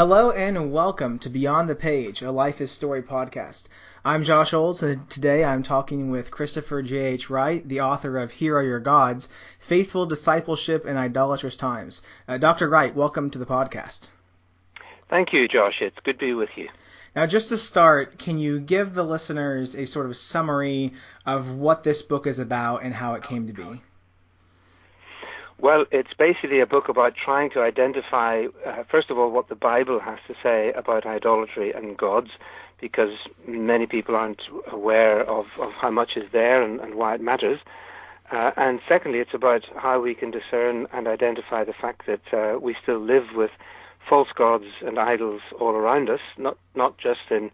Hello and welcome to Beyond the Page, a Life is Story podcast. I'm Josh Olds, and today I'm talking with Christopher J.H. Wright, the author of Here Are Your Gods Faithful Discipleship in Idolatrous Times. Uh, Dr. Wright, welcome to the podcast. Thank you, Josh. It's good to be with you. Now, just to start, can you give the listeners a sort of summary of what this book is about and how it came to be? Well, it's basically a book about trying to identify, uh, first of all, what the Bible has to say about idolatry and gods, because many people aren't aware of, of how much is there and, and why it matters. Uh, and secondly, it's about how we can discern and identify the fact that uh, we still live with false gods and idols all around us, not not just in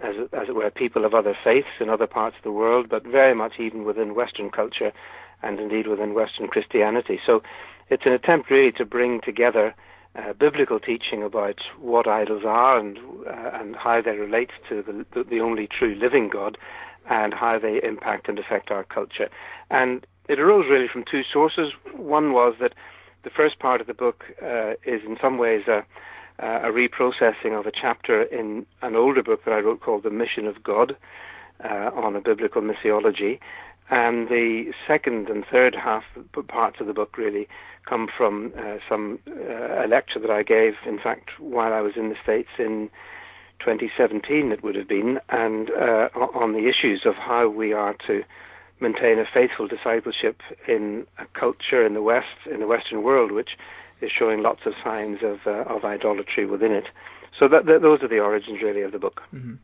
as as it were people of other faiths in other parts of the world, but very much even within Western culture and indeed within Western Christianity. So it's an attempt really to bring together uh, biblical teaching about what idols are and uh, and how they relate to the, the only true living God, and how they impact and affect our culture. And it arose really from two sources. One was that the first part of the book uh, is in some ways a, a reprocessing of a chapter in an older book that I wrote called The Mission of God uh, on a biblical missiology. And the second and third half parts of the book really come from uh, some uh, a lecture that I gave, in fact, while I was in the States in 2017, it would have been, and uh, on the issues of how we are to maintain a faithful discipleship in a culture in the West, in the Western world, which is showing lots of signs of uh, of idolatry within it. So that, that, those are the origins, really, of the book. Mm-hmm.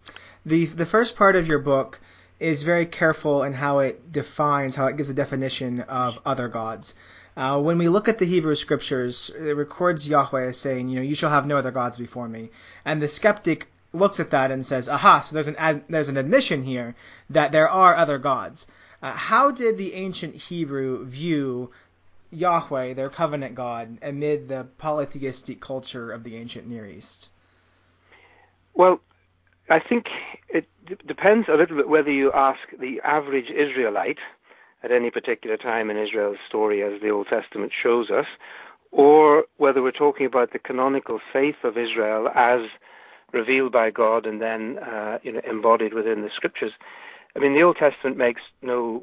The the first part of your book is very careful in how it defines, how it gives a definition of other gods. Uh, when we look at the Hebrew scriptures, it records Yahweh as saying, you know, you shall have no other gods before me. And the skeptic looks at that and says, aha, so there's an ad- there's an admission here that there are other gods. Uh, how did the ancient Hebrew view Yahweh, their covenant God, amid the polytheistic culture of the ancient Near East? Well, I think it d- depends a little bit whether you ask the average Israelite at any particular time in Israel's story, as the Old Testament shows us, or whether we're talking about the canonical faith of Israel as revealed by God and then uh, you know, embodied within the Scriptures. I mean, the Old Testament makes no,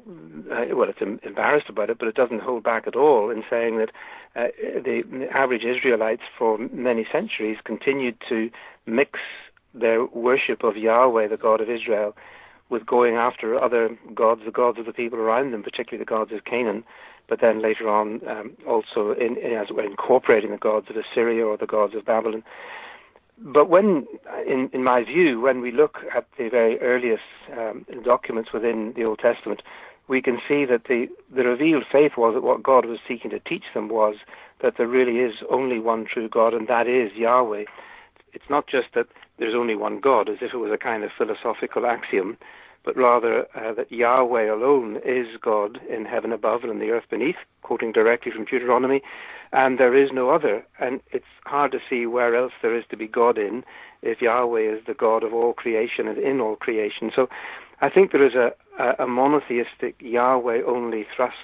uh, well, it's embarrassed about it, but it doesn't hold back at all in saying that uh, the, the average Israelites for many centuries continued to mix their worship of Yahweh, the God of Israel, with going after other gods, the gods of the people around them, particularly the gods of Canaan, but then later on um, also in, in, as well incorporating the gods of Assyria or the gods of Babylon. But when, in, in my view, when we look at the very earliest um, documents within the Old Testament, we can see that the, the revealed faith was that what God was seeking to teach them was that there really is only one true God, and that is Yahweh. It's not just that there's only one God, as if it was a kind of philosophical axiom, but rather uh, that Yahweh alone is God in heaven above and in the earth beneath, quoting directly from Deuteronomy, and there is no other. And it's hard to see where else there is to be God in if Yahweh is the God of all creation and in all creation. So I think there is a, a, a monotheistic Yahweh only thrust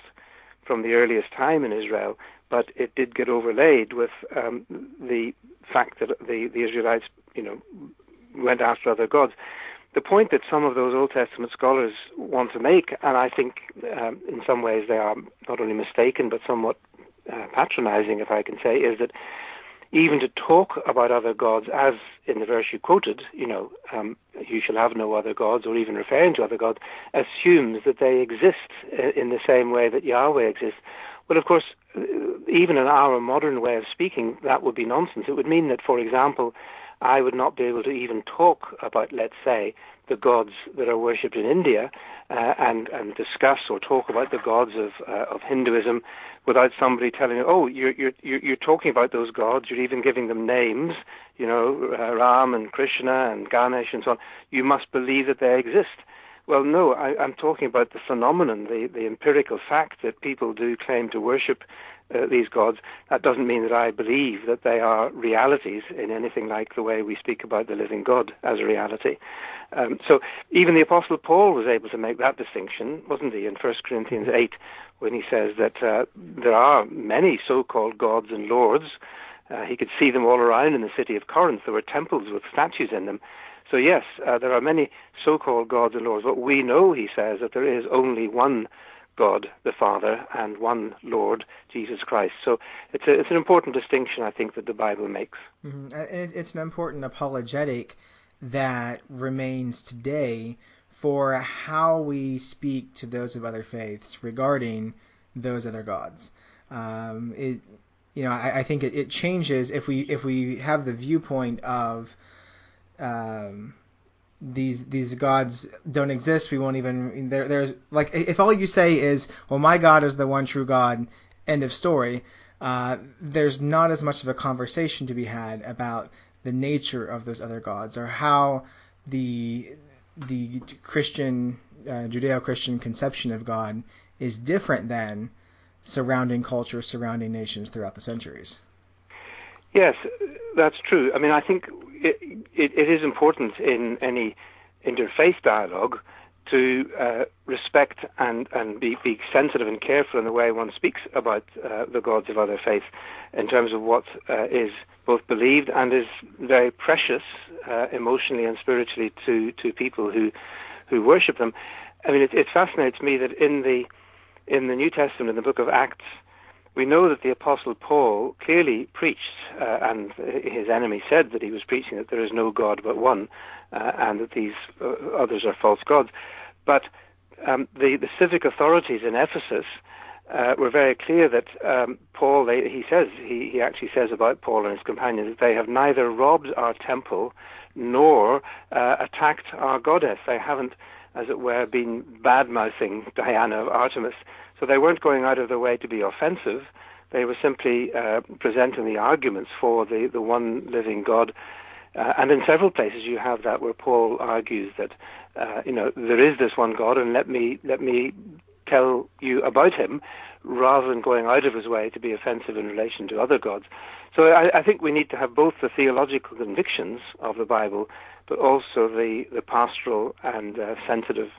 from the earliest time in Israel, but it did get overlaid with um, the fact that the, the Israelites, you know, went after other gods. The point that some of those Old Testament scholars want to make, and I think um, in some ways they are not only mistaken but somewhat uh, patronizing, if I can say, is that even to talk about other gods, as in the verse you quoted, you know, um, you shall have no other gods, or even referring to other gods, assumes that they exist in the same way that Yahweh exists. Well, of course, even in our modern way of speaking, that would be nonsense. It would mean that, for example, I would not be able to even talk about, let's say, the gods that are worshipped in India uh, and and discuss or talk about the gods of uh, of Hinduism without somebody telling you, oh, you're you're you're talking about those gods. You're even giving them names, you know, uh, Ram and Krishna and Ganesh and so on. You must believe that they exist. Well, no, I, I'm talking about the phenomenon, the, the empirical fact that people do claim to worship uh, these gods. That doesn't mean that I believe that they are realities in anything like the way we speak about the living God as a reality. Um, so even the Apostle Paul was able to make that distinction, wasn't he, in 1 Corinthians 8, when he says that uh, there are many so-called gods and lords, Uh, he could see them all around in the city of Corinth. There were temples with statues in them. So yes, uh, there are many so-called gods and lords, but we know, he says, that there is only one God the Father and one Lord, Jesus Christ. So it's, a, it's an important distinction, I think, that the Bible makes. Mm-hmm. It, it's an important apologetic that remains today for how we speak to those of other faiths regarding those other gods. Um, it, you know, I, I think it, it, changes if we if we have the viewpoint of um, these these gods don't exist. We won't even there. There's like if all you say is, "Well, my God is the one true God." End of story. Uh, there's not as much of a conversation to be had about the nature of those other gods or how the the Christian uh, Judeo-Christian conception of God is different than surrounding cultures, surrounding nations throughout the centuries. Yes, that's true. I mean, I think it, it, it is important in any interfaith dialogue to uh, respect and, and be, be sensitive and careful in the way one speaks about uh, the gods of other faiths in terms of what uh, is both believed and is very precious uh, emotionally and spiritually to, to people who, who worship them. I mean, it, it fascinates me that in the, in the New Testament, in the book of Acts, we know that the Apostle Paul clearly preached, uh, and his enemy said that he was preaching that there is no God but one, uh, and that these uh, others are false gods. But um, the, the civic authorities in Ephesus uh, were very clear that um, Paul, they, he says, he, he actually says about Paul and his companions that they have neither robbed our temple nor uh, attacked our goddess. They haven't, as it were, been bad mouthing Diana of Artemis. So they weren't going out of their way to be offensive. They were simply uh, presenting the arguments for the, the one living God. Uh, and in several places you have that where Paul argues that, uh, you know, there is this one God, and let me let me tell you about him, rather than going out of his way to be offensive in relation to other gods. So I, I think we need to have both the theological convictions of the Bible, but also the the pastoral and uh, sensitive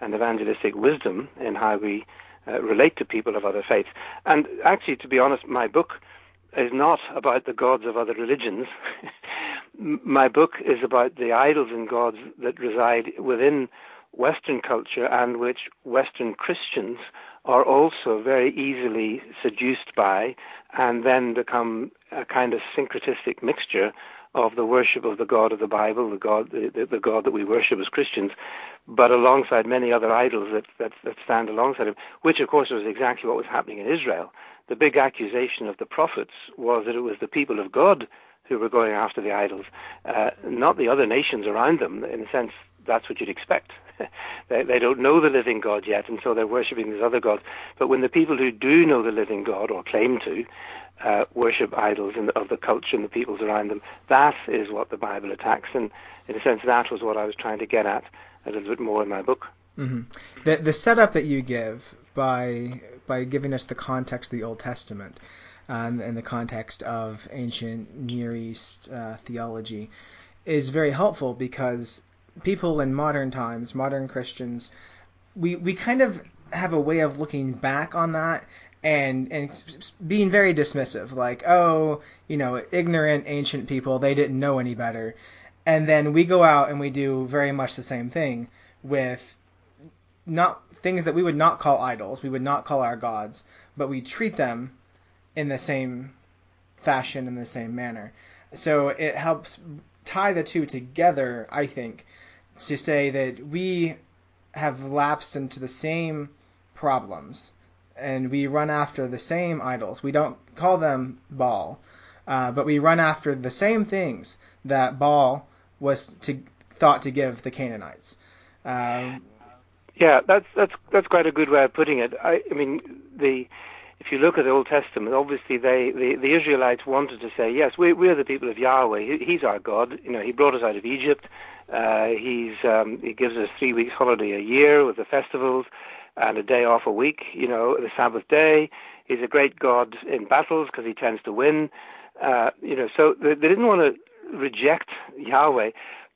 and evangelistic wisdom in how we uh, relate to people of other faiths. And actually, to be honest, my book is not about the gods of other religions. my book is about the idols and gods that reside within Western culture and which Western Christians are also very easily seduced by and then become a kind of syncretistic mixture of the worship of the God of the Bible, the God, the, the God that we worship as Christians, but alongside many other idols that, that, that stand alongside him, which of course was exactly what was happening in Israel. The big accusation of the prophets was that it was the people of God who were going after the idols, uh, not the other nations around them. In a sense, that's what you'd expect. they, they don't know the living God yet, and so they're worshipping these other gods. But when the people who do know the living God, or claim to, uh, worship idols the, of the culture and the peoples around them, that is what the Bible attacks. And in a sense, that was what I was trying to get at a little bit more in my book. Mm-hmm. The the setup that you give by by giving us the context of the Old Testament um, and the context of ancient Near East uh, theology is very helpful because people in modern times, modern Christians, we we kind of have a way of looking back on that and and being very dismissive, like oh, you know, ignorant ancient people, they didn't know any better, and then we go out and we do very much the same thing with not things that we would not call idols, we would not call our gods, but we treat them in the same fashion in the same manner. So it helps tie the two together, I think, to say that we have lapsed into the same problems and we run after the same idols. We don't call them Baal, uh, but we run after the same things that Baal was to, thought to give the Canaanites. Um, yeah, that's that's that's quite a good way of putting it. I, I mean, the if you look at the Old Testament, obviously they the, the Israelites wanted to say, yes, we we are the people of Yahweh. He, he's our God. You know, He brought us out of Egypt. Uh, he's um, He gives us three weeks holiday a year with the festivals and a day off a week. You know, the Sabbath day. He's a great God in battles because He tends to win. Uh, you know, so they, they didn't want to reject Yahweh.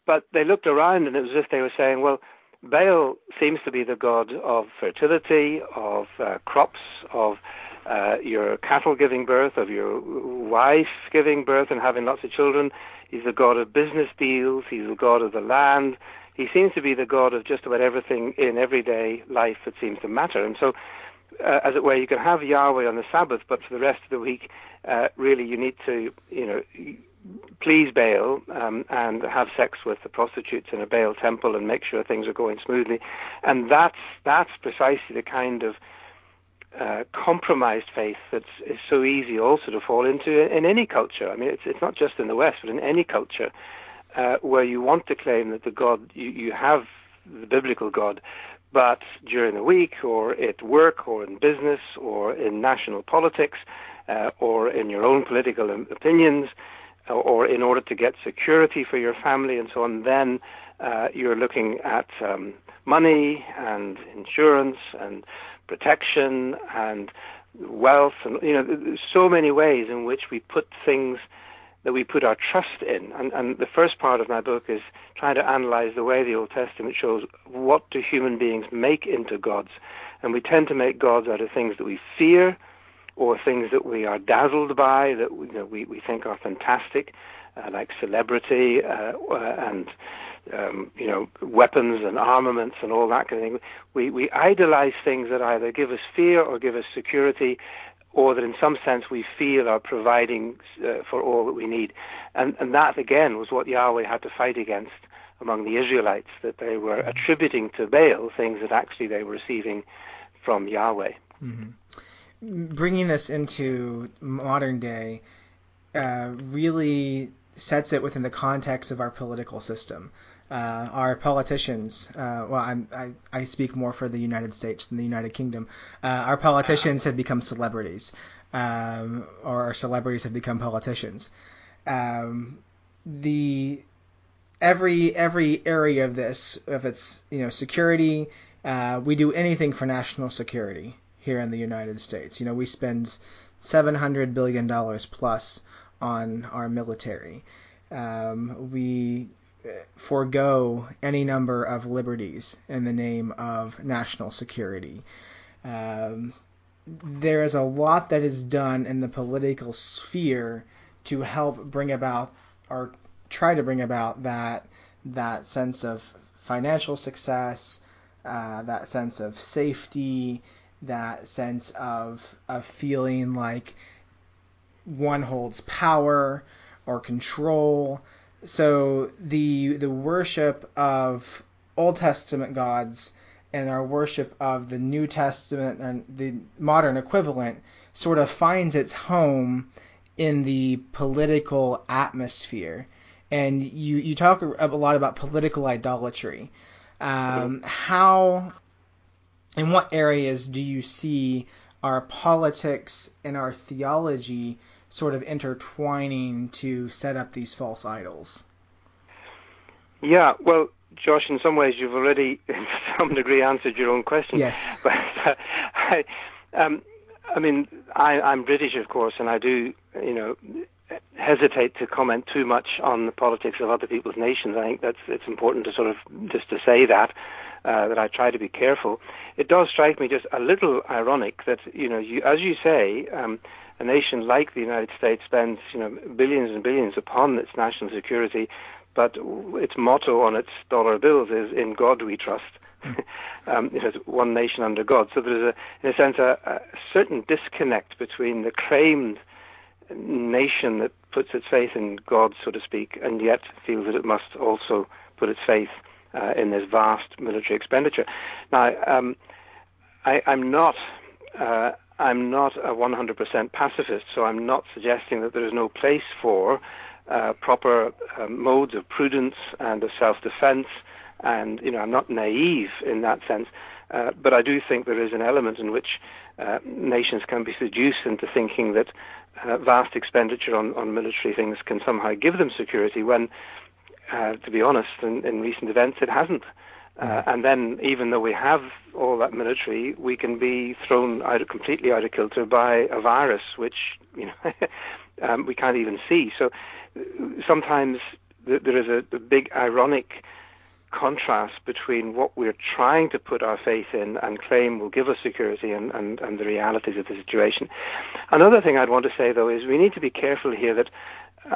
But they looked around and it was as if they were saying, well, Baal seems to be the god of fertility, of uh, crops, of uh, your cattle giving birth, of your wife giving birth and having lots of children. He's the God of business deals. He's the God of the land. He seems to be the God of just about everything in everyday life that seems to matter. And so, uh, as it were, you can have Yahweh on the Sabbath, but for the rest of the week, uh, really, you need to, you know, please Baal um, and have sex with the prostitutes in a Baal temple and make sure things are going smoothly. And that's that's precisely the kind of uh, compromised faith that is so easy also to fall into in, in any culture. I mean, it's it's not just in the West, but in any culture uh, where you want to claim that the God you, you have the biblical God, but during the week or at work or in business or in national politics uh, or in your own political opinions or in order to get security for your family and so on, then uh, you're looking at um, money and insurance and protection and wealth and you know so many ways in which we put things that we put our trust in. And, and the first part of my book is trying to analyze the way the Old Testament shows what do human beings make into gods. And we tend to make gods out of things that we fear or things that we are dazzled by, that we, you know, we, we think are fantastic, uh, like celebrity uh, uh, and um, you know weapons and armaments and all that kind of thing. We we idolize things that either give us fear or give us security, or that in some sense we feel are providing uh, for all that we need. And, and that again was what Yahweh had to fight against among the Israelites, that they were attributing to Baal things that actually they were receiving from Yahweh. Mm-hmm. Bringing this into modern day uh, really sets it within the context of our political system. Uh, our politicians, uh, well, I'm, i I, speak more for the United States than the United Kingdom. Uh, our politicians have become celebrities, um, or our celebrities have become politicians. Um, the every every area of this, if it's you know security, uh, we do anything for national security here in the United States. You know, we spend 700 billion dollars plus on our military. Um, we forego any number of liberties in the name of national security. Um, there is a lot that is done in the political sphere to help bring about or try to bring about that that sense of financial success, uh, that sense of safety, that sense of of feeling like one holds power or control so the the worship of Old Testament gods and our worship of the New Testament and the modern equivalent sort of finds its home in the political atmosphere. And you, you talk a lot about political idolatry. Um, how, in what areas do you see our politics and our theology sort of intertwining to set up these false idols. Yeah, well, Josh, in some ways you've already, to some degree, answered your own question. Yes. But uh, I, um, I mean, I, I'm British, of course, and I do, you know, hesitate to comment too much on the politics of other people's nations. I think that's it's important to sort of just to say that uh, that I try to be careful. It does strike me just a little ironic that you know, you, as you say, um, a nation like the United States spends you know billions and billions upon its national security, but its motto on its dollar bills is "In God We Trust." um, it has one nation under God. So there's a, in a sense, a, a certain disconnect between the claimed nation that puts its faith in God, so to speak, and yet feels that it must also put its faith uh, in this vast military expenditure. Now, um, I, am not. Uh, I'm not a 100% pacifist, so I'm not suggesting that there is no place for uh, proper uh, modes of prudence and of self-defense, and you know I'm not naive in that sense. Uh, but I do think there is an element in which uh, nations can be seduced into thinking that uh, vast expenditure on, on military things can somehow give them security when, uh, to be honest, in, in recent events it hasn't. Uh, and then, even though we have all that military, we can be thrown out completely out of kilter by a virus, which you know um, we can't even see. So sometimes th- there is a, a, big ironic contrast between what we're trying to put our faith in and claim will give us security and, and, and the realities of the situation. Another thing I'd want to say, though, is we need to be careful here that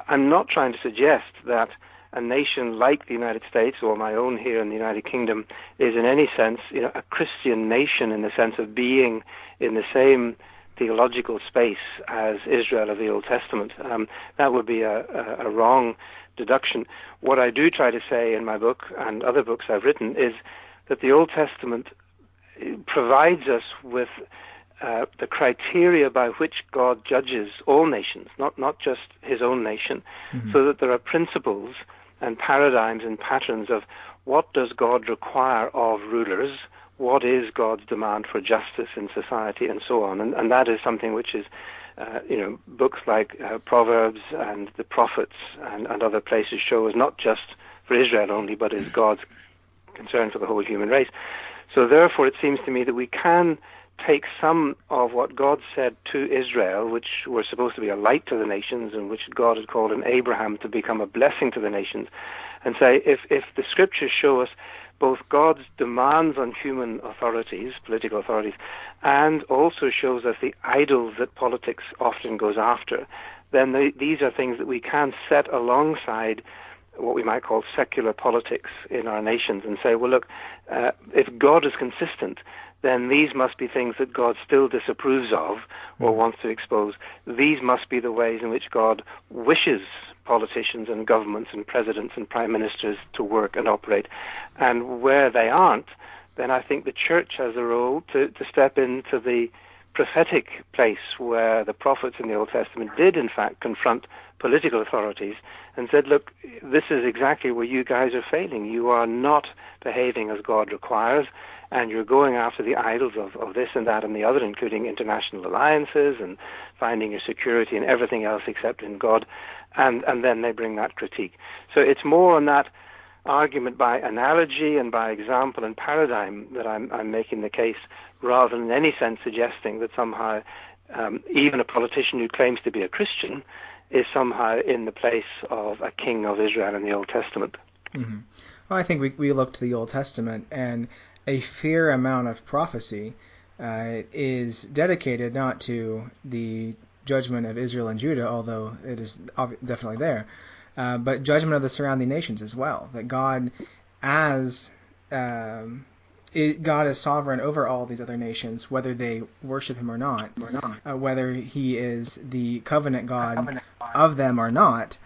I'm not trying to suggest that a nation like the United States or my own here in the United Kingdom is in any sense, you know, a Christian nation in the sense of being in the same theological space as Israel of the Old Testament. Um, that would be a, a, a wrong deduction. What I do try to say in my book and other books I've written is that the Old Testament provides us with uh, the criteria by which God judges all nations, not not just His own nation, mm-hmm. so that there are principles and paradigms and patterns of what does God require of rulers, what is God's demand for justice in society, and so on, and, and that is something which is uh, you know, books like uh, Proverbs and the prophets and, and other places show is not just for Israel only, but is God's concern for the whole human race. So therefore, it seems to me that we can take some of what God said to Israel, which were supposed to be a light to the nations, and which God had called in Abraham to become a blessing to the nations, and say, if if the scriptures show us both God's demands on human authorities, political authorities, and also shows us the idols that politics often goes after, then the, these are things that we can set alongside what we might call secular politics in our nations. And say, well, look, uh, if God is consistent, then these must be things that God still disapproves of or hmm. wants to expose. These must be the ways in which God wishes politicians and governments and presidents and prime ministers to work and operate. And where they aren't, then I think the church has a role to, to step into the prophetic place where the prophets in the Old Testament did, in fact, confront political authorities and said, look, this is exactly where you guys are failing. You are not behaving as God requires, and you're going after the idols of, of this and that and the other, including international alliances and finding your security in everything else except in God and and then they bring that critique. So it's more on that argument by analogy and by example and paradigm that I'm, I'm making the case, rather than in any sense suggesting that somehow um, even a politician who claims to be a Christian is somehow in the place of a king of Israel in the Old Testament. Mm-hmm. Well, I think we, we look to the Old Testament, and a fair amount of prophecy uh, is dedicated not to the judgment of Israel and Judah, although it is definitely there, uh, but judgment of the surrounding nations as well. That God, as um, it, God is sovereign over all these other nations, whether they worship Him or not, or not. Uh, whether He is the covenant God, covenant God of them or not.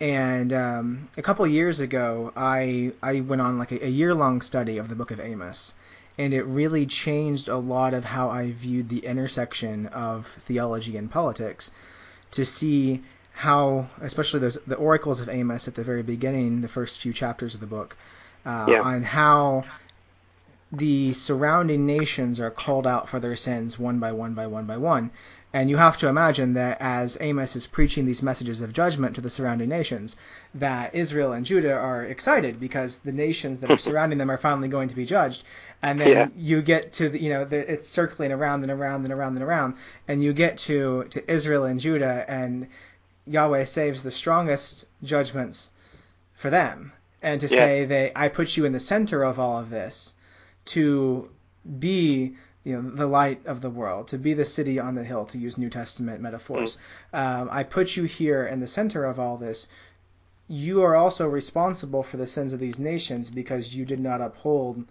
And um, a couple years ago, I I went on like a, a year long study of the Book of Amos, and it really changed a lot of how I viewed the intersection of theology and politics to see how, especially those the oracles of Amos at the very beginning, the first few chapters of the book, uh, yeah. on how the surrounding nations are called out for their sins one by one by one by one. And you have to imagine that as Amos is preaching these messages of judgment to the surrounding nations, that Israel and Judah are excited because the nations that are surrounding them are finally going to be judged. And then yeah. you get to the, you know, the, it's circling around and around and around and around, and you get to to Israel and Judah, and Yahweh saves the strongest judgments for them, and to yeah. say that I put you in the center of all of this to be you know the light of the world, to be the city on the hill, to use New Testament metaphors. Mm. Um, I put you here in the center of all this. You are also responsible for the sins of these nations because you did not uphold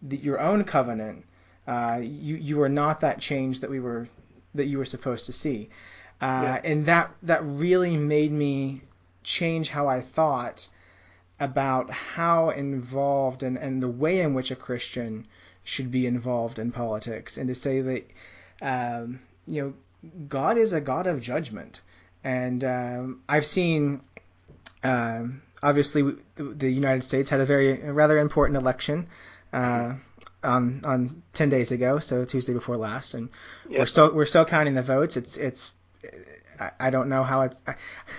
the, your own covenant. Uh, you you are not that change that we were that you were supposed to see, uh, yeah. and that that really made me change how I thought about how involved and, and the way in which a Christian should be involved in politics, and to say that um, you know God is a God of judgment, and um, I've seen. Um, obviously, the United States had a very a rather important election uh, on on ten days ago, so Tuesday before last, and we're still we're still counting the votes. It's it's I, I don't know how it's I,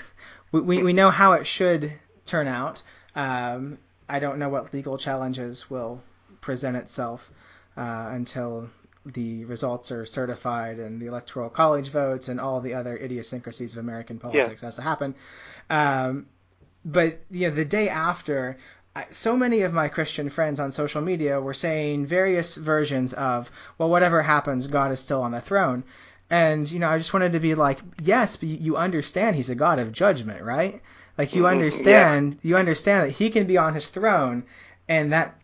we we know how it should turn out. Um, I don't know what legal challenges will present itself uh, until the results are certified and the electoral college votes and all the other idiosyncrasies of American politics yeah. has to happen. Um, but yeah, the day after, so many of my Christian friends on social media were saying various versions of, well, whatever happens, God is still on the throne. And, you know, I just wanted to be like, yes, but you understand he's a God of judgment, right? Like you mm-hmm. understand, yeah. you understand that he can be on his throne and that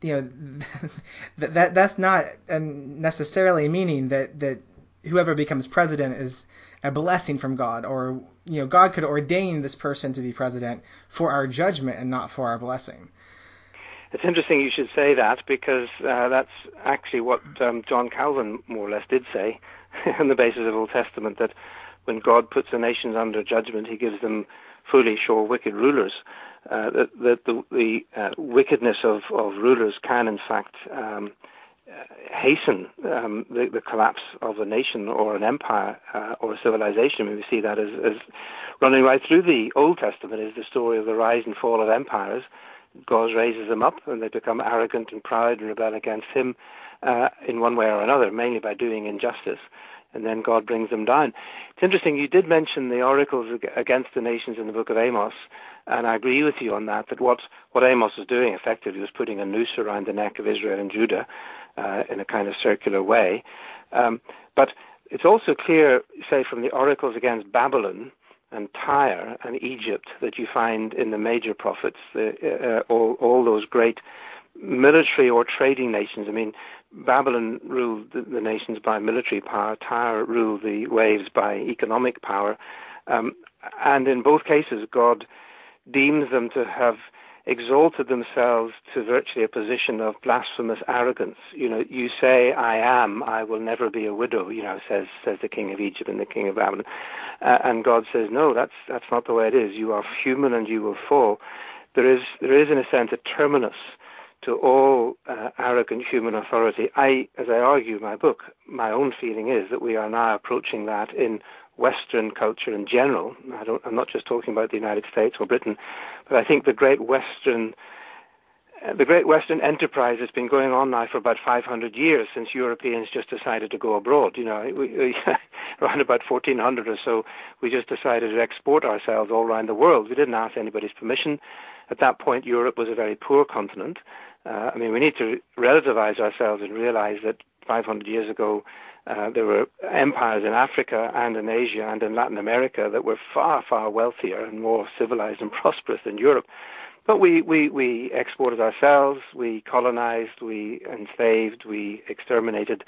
you know that, that that's not necessarily meaning that that whoever becomes president is a blessing from God or you know God could ordain this person to be president for our judgment and not for our blessing. It's interesting you should say that because uh, that's actually what um, John Calvin more or less did say on the basis of Old Testament that when God puts the nations under judgment, He gives them foolish or wicked rulers. Uh, that, that the, the uh, wickedness of, of rulers can, in fact, um, hasten um, the, the, collapse of a nation or an empire uh, or a civilization. we see that as, as, running right through the Old Testament is the story of the rise and fall of empires. God raises them up and they become arrogant and proud and rebel against Him uh, in one way or another, mainly by doing injustice. And then God brings them down. It's interesting, you did mention the oracles against the nations in the book of Amos, and I agree with you on that, that what, what Amos was doing effectively was putting a noose around the neck of Israel and Judah uh, in a kind of circular way. Um, but it's also clear, say, from the oracles against Babylon and Tyre and Egypt that you find in the major prophets, the, uh, all, all those great military or trading nations. I mean, Babylon ruled the, the nations by military power, Tyre ruled the waves by economic power. Um, and in both cases, God deems them to have exalted themselves to virtually a position of blasphemous arrogance. You know, you say, I am, I will never be a widow, you know, says, says the king of Egypt and the king of Babylon. Uh, and God says, no, that's, that's not the way it is. You are human and you will fall. There is, there is in a sense, a terminus to all uh, arrogant human authority. I, as I argue in my book, my own feeling is that we are now approaching that in Western culture in general. I don't, I'm not just talking about the United States or Britain, but I think the great Western uh, the great Western enterprise has been going on now for about 500 years since Europeans just decided to go abroad. You know, we, we, around about 1400 or so, we just decided to export ourselves all around the world. We didn't ask anybody's permission. At that point, Europe was a very poor continent. Uh, I mean, we need to relativize ourselves and realize that 500 years ago, uh, there were empires in Africa and in Asia and in Latin America that were far, far wealthier and more civilized and prosperous than Europe. But we, we, we exported ourselves, we colonized, we enslaved, we exterminated,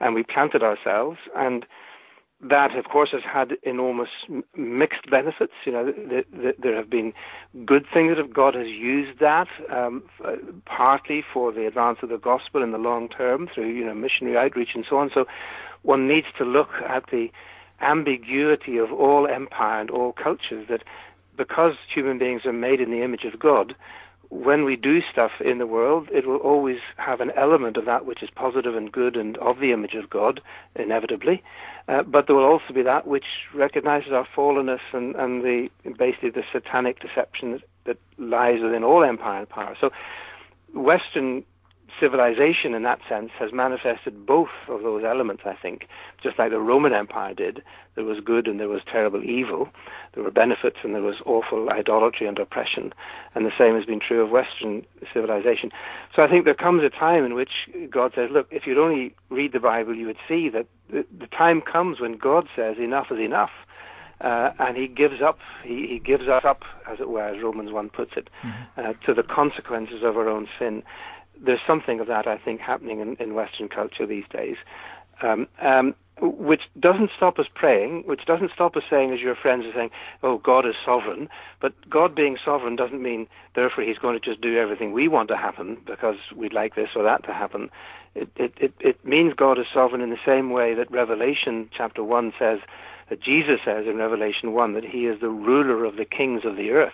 and we planted ourselves. And that, of course, has had enormous mixed benefits. You know, th- th- there have been good things that God has used that um, partly for the advance of the gospel in the long term through you know missionary outreach and so on. So one needs to look at the ambiguity of all empire and all cultures. That because human beings are made in the image of God, when we do stuff in the world, it will always have an element of that which is positive and good and of the image of God, inevitably. Uh, but there will also be that which recognizes our fallenness and, and the basically the satanic deception that, that lies within all empire and power. So, Western civilization in that sense has manifested both of those elements, I think, just like the Roman Empire did. There was good and there was terrible evil. There were benefits and there was awful idolatry and oppression. And the same has been true of Western civilization. So I think there comes a time in which God says, look, if you'd only read the Bible, you would see that the, the time comes when God says enough is enough. Uh, and he gives up, he, he, gives us up, as it were, as Romans 1 puts it, mm-hmm. uh, to the consequences of our own sin there's something of that, I think, happening in, in Western culture these days, um, um, which doesn't stop us praying, which doesn't stop us saying, as your friends are saying, oh, God is sovereign. But God being sovereign doesn't mean, therefore, He's going to just do everything we want to happen because we'd like this or that to happen. It, it, it, it means God is sovereign in the same way that Revelation chapter 1 says, that Jesus says in Revelation 1 that He is the ruler of the kings of the earth.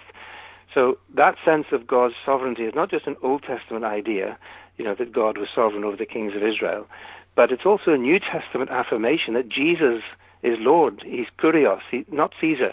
So that sense of God's sovereignty is not just an Old Testament idea, you know, that God was sovereign over the kings of Israel, but it's also a New Testament affirmation that Jesus is Lord. He's Kurios, he, not Caesar.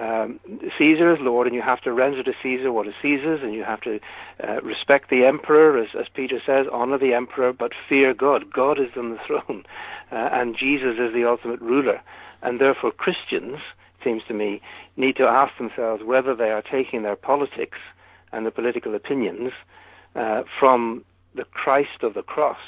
Um, Caesar is Lord, and you have to render to Caesar what is Caesar's, and you have to uh, respect the emperor, as, as, Peter says, honor the emperor, but fear God. God is on the throne, uh, and Jesus is the ultimate ruler. And therefore, Christians seems to me, need to ask themselves whether they are taking their politics and the political opinions uh, from the Christ of the cross,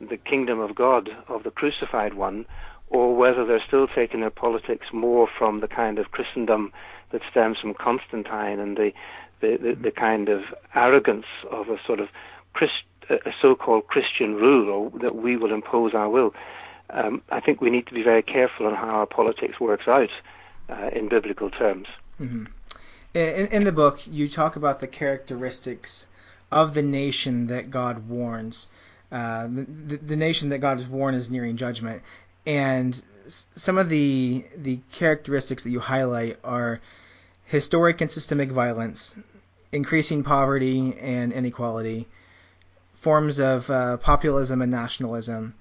the kingdom of God, of the crucified one, or whether they're still taking their politics more from the kind of Christendom that stems from Constantine and the the, the, the kind of arrogance of a sort of Christ, a so-called Christian rule, or that we will impose our will. Um, I think we need to be very careful on how our politics works out uh, in biblical terms. Mm-hmm. In, in the book, you talk about the characteristics of the nation that God warns. Uh, the, the, nation that God has warned is nearing judgment, and some of the the characteristics that you highlight are historic and systemic violence, increasing poverty and inequality, forms of uh, populism and nationalism,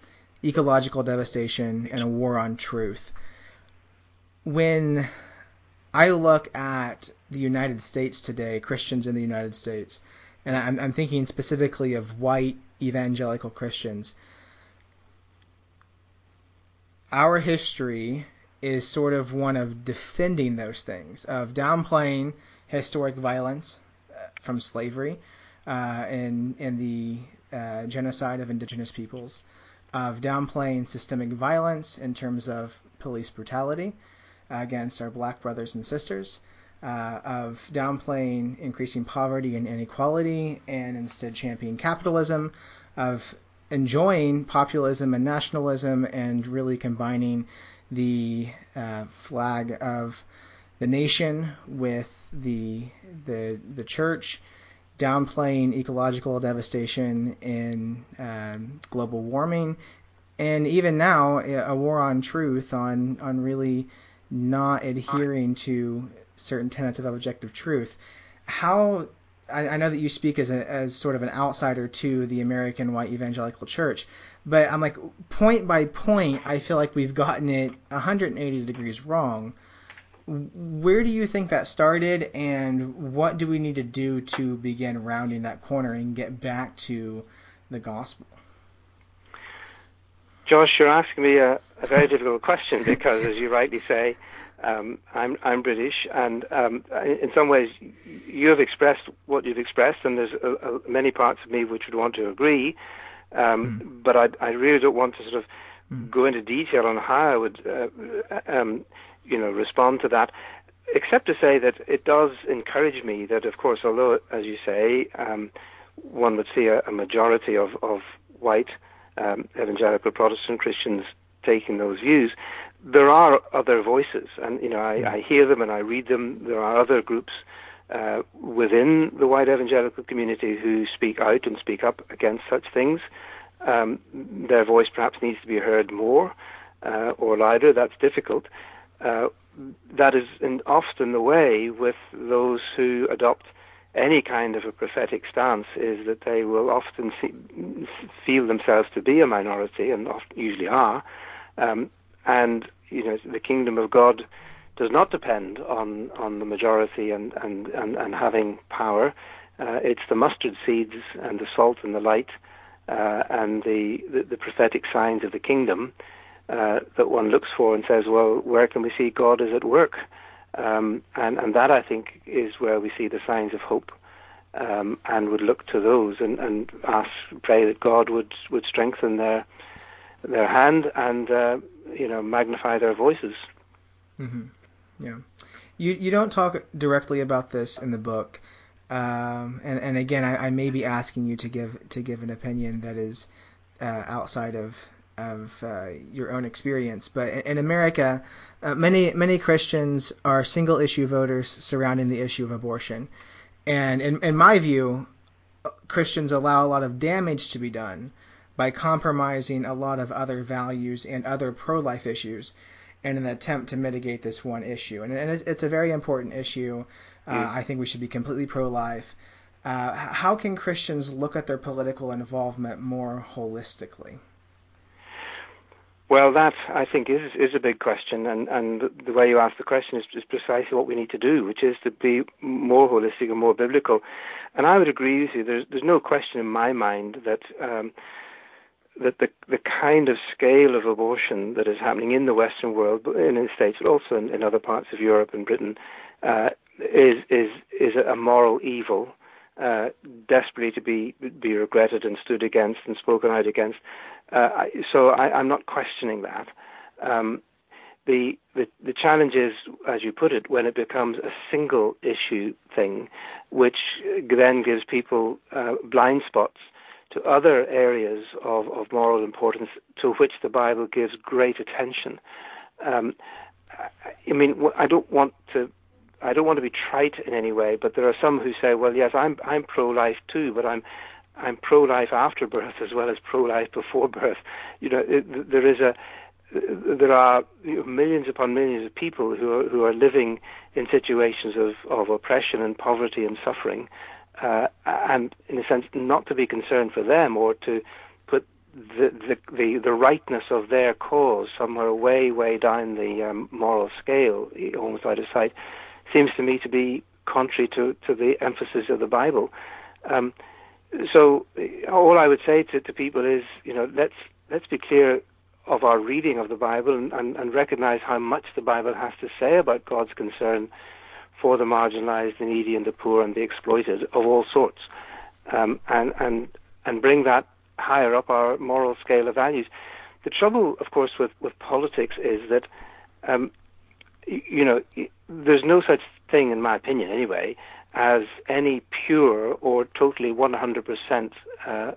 ecological devastation, and a war on truth. When I look at the United States today, Christians in the United States, and I'm, I'm thinking specifically of white evangelical Christians, our history is sort of one of defending those things, of downplaying historic violence uh, from slavery uh, and, and the uh, genocide of indigenous peoples, of downplaying systemic violence in terms of police brutality against our black brothers and sisters, uh, of downplaying increasing poverty and inequality and instead championing capitalism, of enjoying populism and nationalism and really combining the uh, flag of the nation with the the the church, downplaying ecological devastation and um, global warming, and even now a war on truth on on really not adhering to certain tenets of objective truth. How I, I know that you speak as a, as sort of an outsider to the American white evangelical church, but I'm like point by point, I feel like we've gotten it 180 degrees wrong. Where do you think that started, and what do we need to do to begin rounding that corner and get back to the gospel? Josh, you're asking me a, a very difficult question because, as you rightly say, um, I'm, I'm British, and um, in some ways, you have expressed what you've expressed, and there's many parts of me which would want to agree, um, mm. but I, I, really don't want to sort of mm. go into detail on how I would, uh, um, you know, respond to that, except to say that it does encourage me that, of course, although, as you say, um, one would see a, a majority of, of white um, evangelical Protestant Christians taking those views, there are other voices, and you know I, I hear them and I read them. There are other groups uh, within the white evangelical community who speak out and speak up against such things. Um, their voice perhaps needs to be heard more uh, or louder. That's difficult. Uh, that is often the way with those who adopt any kind of a prophetic stance is that they will often see, feel themselves to be a minority, and often, usually are, um, and you know the kingdom of God does not depend on on the majority and and and, and having power. Uh, it's the mustard seeds and the salt and the light uh, and the, the, the prophetic signs of the kingdom uh, that one looks for and says, well, where can we see God is at work? Um, and, and that I think is where we see the signs of hope. Um, and would look to those and, and ask, pray that God would, would strengthen their their hand and uh, you know magnify their voices. Mm-hmm. Yeah, you you don't talk directly about this in the book, um, and and again I, I, may be asking you to give to give an opinion that is uh, outside of of uh, your own experience. But in, in America, uh, many many Christians are single issue voters surrounding the issue of abortion, and in in my view, Christians allow a lot of damage to be done by compromising a lot of other values and other pro life issues in an attempt to mitigate this one issue. And, and it's, it's, a very important issue. Uh, mm. I think we should be completely pro life. Uh, how can Christians look at their political involvement more holistically? Well, that I think is is a big question, and and the way you ask the question is, is precisely what we need to do, which is to be more holistic and more biblical. And I would agree with you. There's there's no question in my mind that um, that the the kind of scale of abortion that is happening in the Western world, in the States, but also in, in other parts of Europe and Britain, uh, is is is a moral evil uh, desperately to be be regretted and stood against and spoken out against. Uh, I, so I, am not questioning that. Um, the, the the challenge is, as you put it, when it becomes a single issue thing, which then gives people uh, blind spots to other areas of, of moral importance to which the Bible gives great attention. Um, I mean, I don't want to I don't want to be trite in any way, but there are some who say, well, yes, I'm I'm pro-life too, but I'm I'm pro-life after birth as well as pro-life before birth. You know, it, there is a there are millions upon millions of people who are who are living in situations of of oppression and poverty and suffering, uh, and in a sense, not to be concerned for them or to put the, the the the rightness of their cause somewhere way way down the um, moral scale, almost out of sight seems to me to be contrary to, to the emphasis of the Bible. Um, so all I would say to, to people is, you know, let's let's be clear of our reading of the Bible and, and, and recognize how much the Bible has to say about God's concern for the marginalized, the needy, and the poor, and the exploited of all sorts, um, and and and bring that higher up our moral scale of values. The trouble, of course, with with politics is that um, you know, there's no such thing, in my opinion anyway, as any pure or totally 100% uh,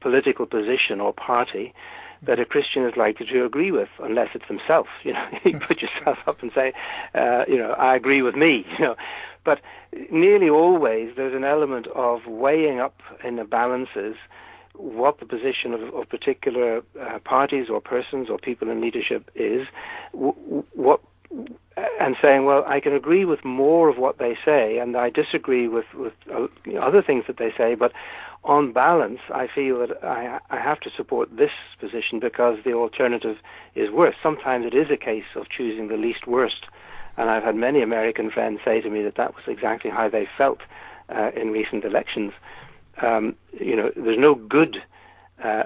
political position or party that a Christian is likely to agree with, unless it's himself. You know, you put yourself up and say, uh, you know, I agree with me. You know, but nearly always there's an element of weighing up in the balances what the position of, of particular uh, parties or persons or people in leadership is, w- what and saying, well, I can agree with more of what they say, and I disagree with with uh, you know, other things that they say, but on balance, I feel that I, I have to support this position because the alternative is worse. Sometimes it is a case of choosing the least worst, and I've had many American friends say to me that that was exactly how they felt uh, in recent elections. Um, you know, there's no good uh,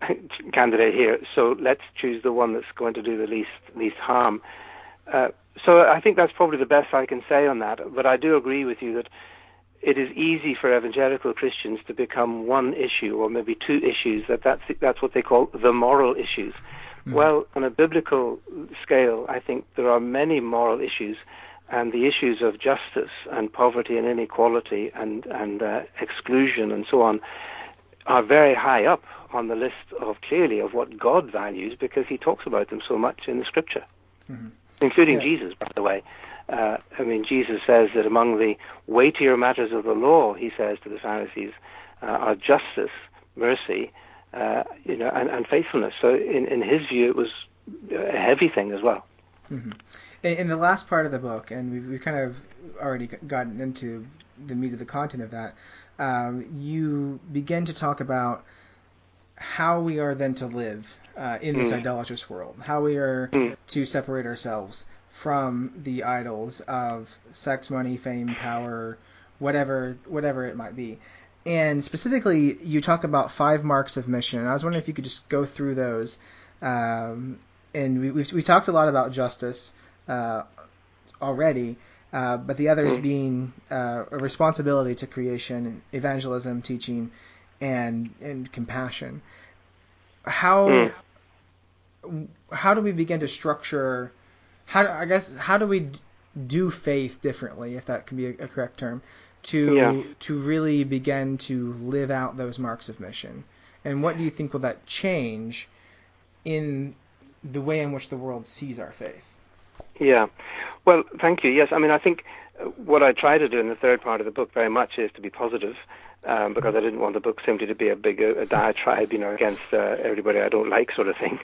candidate here, so let's choose the one that's going to do the least least harm. Uh, so I think that's probably the best I can say on that. But I do agree with you that it is easy for evangelical Christians to become one issue or maybe two issues. That that's that's what they call the moral issues. Mm. Well, on a biblical scale, I think there are many moral issues, and the issues of justice and poverty and inequality and and uh, exclusion and so on are very high up on the list of clearly of what God values because He talks about them so much in the Scripture. Mm-hmm including yeah. Jesus, by the way. Uh, I mean, Jesus says that among the weightier matters of the law, he says to the Pharisees, uh, are justice, mercy, uh, you know, and, and, faithfulness. So, in, in his view, it was a heavy thing as well. Mm-hmm. In, in, the last part of the book, and we've, we've, kind of already gotten into the meat of the content of that, um, you begin to talk about how we are then to live uh, in this mm. idolatrous world, how we are mm. to separate ourselves from the idols of sex, money, fame, power, whatever whatever it might be. And specifically, you talk about five marks of mission. And I was wondering if you could just go through those. Um, and we we talked a lot about justice uh, already, uh, but the others mm. being uh, a responsibility to creation, evangelism, teaching, and and compassion. How mm. how do we begin to structure? How I guess how do we do faith differently, if that can be a, a correct term, to yeah. to really begin to live out those marks of mission? And what do you think will that change in the way in which the world sees our faith? Yeah. Well, thank you. Yes, I mean, I think what I try to do in the third part of the book very much is to be positive, um, because I didn't want the book simply to be a big a, a diatribe, you know, against uh, everybody I don't like, sort of thing.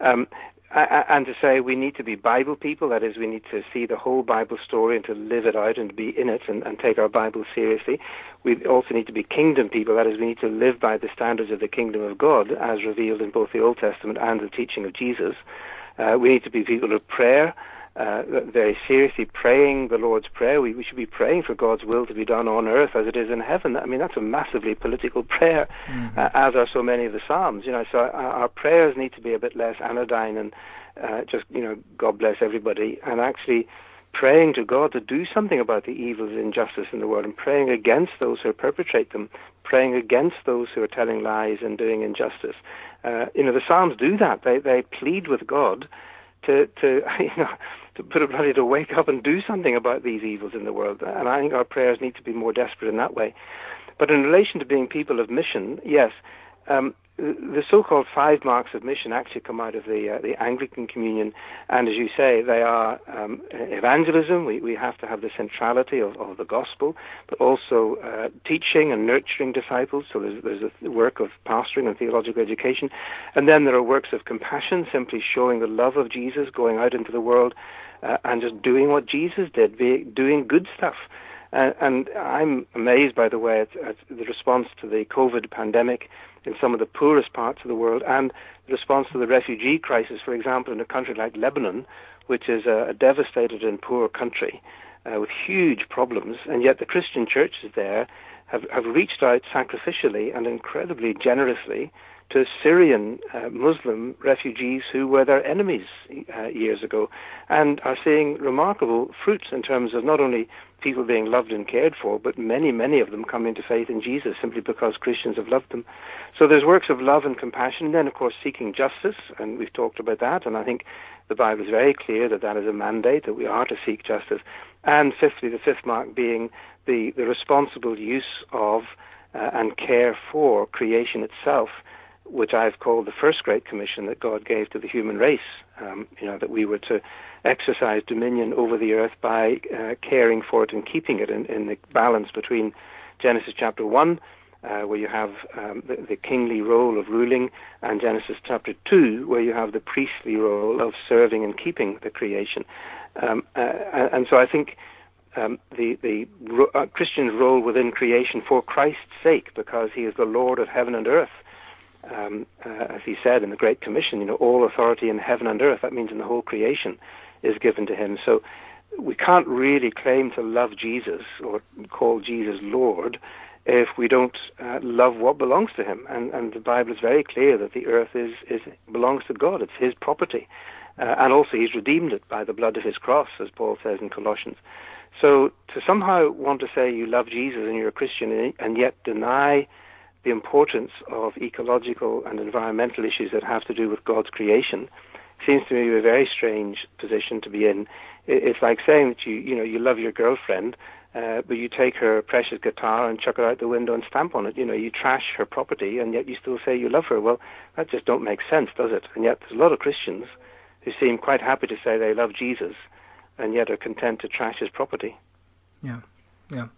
Um, and to say we need to be Bible people, that is, we need to see the whole Bible story and to live it out and be in it and, and take our Bible seriously. We also need to be kingdom people, that is, we need to live by the standards of the kingdom of God as revealed in both the Old Testament and the teaching of Jesus. Uh, we need to be people of prayer uh, very seriously praying the Lord's Prayer. We, we should be praying for God's will to be done on earth as it is in heaven. I mean, that's a massively political prayer, mm-hmm. uh, as are so many of the Psalms. You know, so our, our prayers need to be a bit less anodyne and uh, just, you know, God bless everybody, and actually praying to God to do something about the evils and injustice in the world and praying against those who perpetrate them, praying against those who are telling lies and doing injustice. Uh, you know, the Psalms do that. They they plead with God to to you know to put it bluntly to wake up and do something about these evils in the world. And I think our prayers need to be more desperate in that way. But in relation to being people of mission, yes, um, the so-called five marks of mission actually come out of the uh, the Anglican Communion, and as you say, they are um, evangelism. We we have to have the centrality of, of the gospel, but also uh, teaching and nurturing disciples. So there's there's a work of pastoring and theological education, and then there are works of compassion, simply showing the love of Jesus, going out into the world, uh, and just doing what Jesus did, be, doing good stuff. Uh, and I'm amazed, by the way, at, at the response to the COVID pandemic in some of the poorest parts of the world, and the response to the refugee crisis, for example, in a country like Lebanon, which is a, a devastated and poor country uh, with huge problems, and yet the Christian churches there have, have reached out sacrificially and incredibly generously to Syrian uh, Muslim refugees who were their enemies uh, years ago and are seeing remarkable fruits in terms of not only people being loved and cared for, but many, many of them coming to faith in Jesus simply because Christians have loved them. So there's works of love and compassion, and then, of course, seeking justice, and we've talked about that, and I think the Bible is very clear that that is a mandate, that we are to seek justice. And fifthly, the fifth mark being the, the responsible use of uh, and care for creation itself which I've called the first Great Commission that God gave to the human race. Um, you know, that we were to exercise dominion over the earth by uh, caring for it and keeping it in, in, the balance between Genesis chapter 1, uh, where you have um, the, the, kingly role of ruling, and Genesis chapter 2, where you have the priestly role of serving and keeping the creation. Um, uh, and so I think um, the, the uh, Christian's role within creation for Christ's sake, because he is the Lord of heaven and earth, um, uh, as he said in the Great Commission, you know, all authority in heaven and earth, that means in the whole creation, is given to him. So we can't really claim to love Jesus or call Jesus Lord if we don't uh, love what belongs to him. And, and the Bible is very clear that the earth is, is belongs to God. It's his property. Uh, and also he's redeemed it by the blood of his cross, as Paul says in Colossians. So to somehow want to say you love Jesus and you're a Christian and yet deny the importance of ecological and environmental issues that have to do with God's creation seems to me a very strange position to be in. It's like saying that you, you know, you love your girlfriend, uh, but you take her precious guitar and chuck it out the window and stamp on it. You know, you trash her property, and yet you still say you love her. Well, that just don't make sense, does it? And yet there's a lot of Christians who seem quite happy to say they love Jesus, and yet are content to trash his property. Yeah, yeah.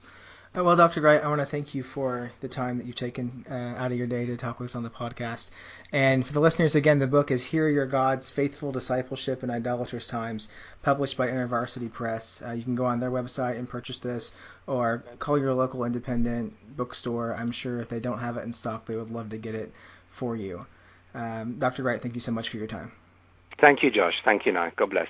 Uh, well, Dr. Wright, I want to thank you for the time that you've taken uh, out of your day to talk with us on the podcast. And for the listeners, again, the book is Here Your Gods Faithful Discipleship in Idolatrous Times, published by InterVarsity Press. Uh, you can go on their website and purchase this, or call your local independent bookstore. I'm sure if they don't have it in stock, they would love to get it for you. Um, Dr. Wright, thank you so much for your time. Thank you, Josh. Thank you, now. God bless.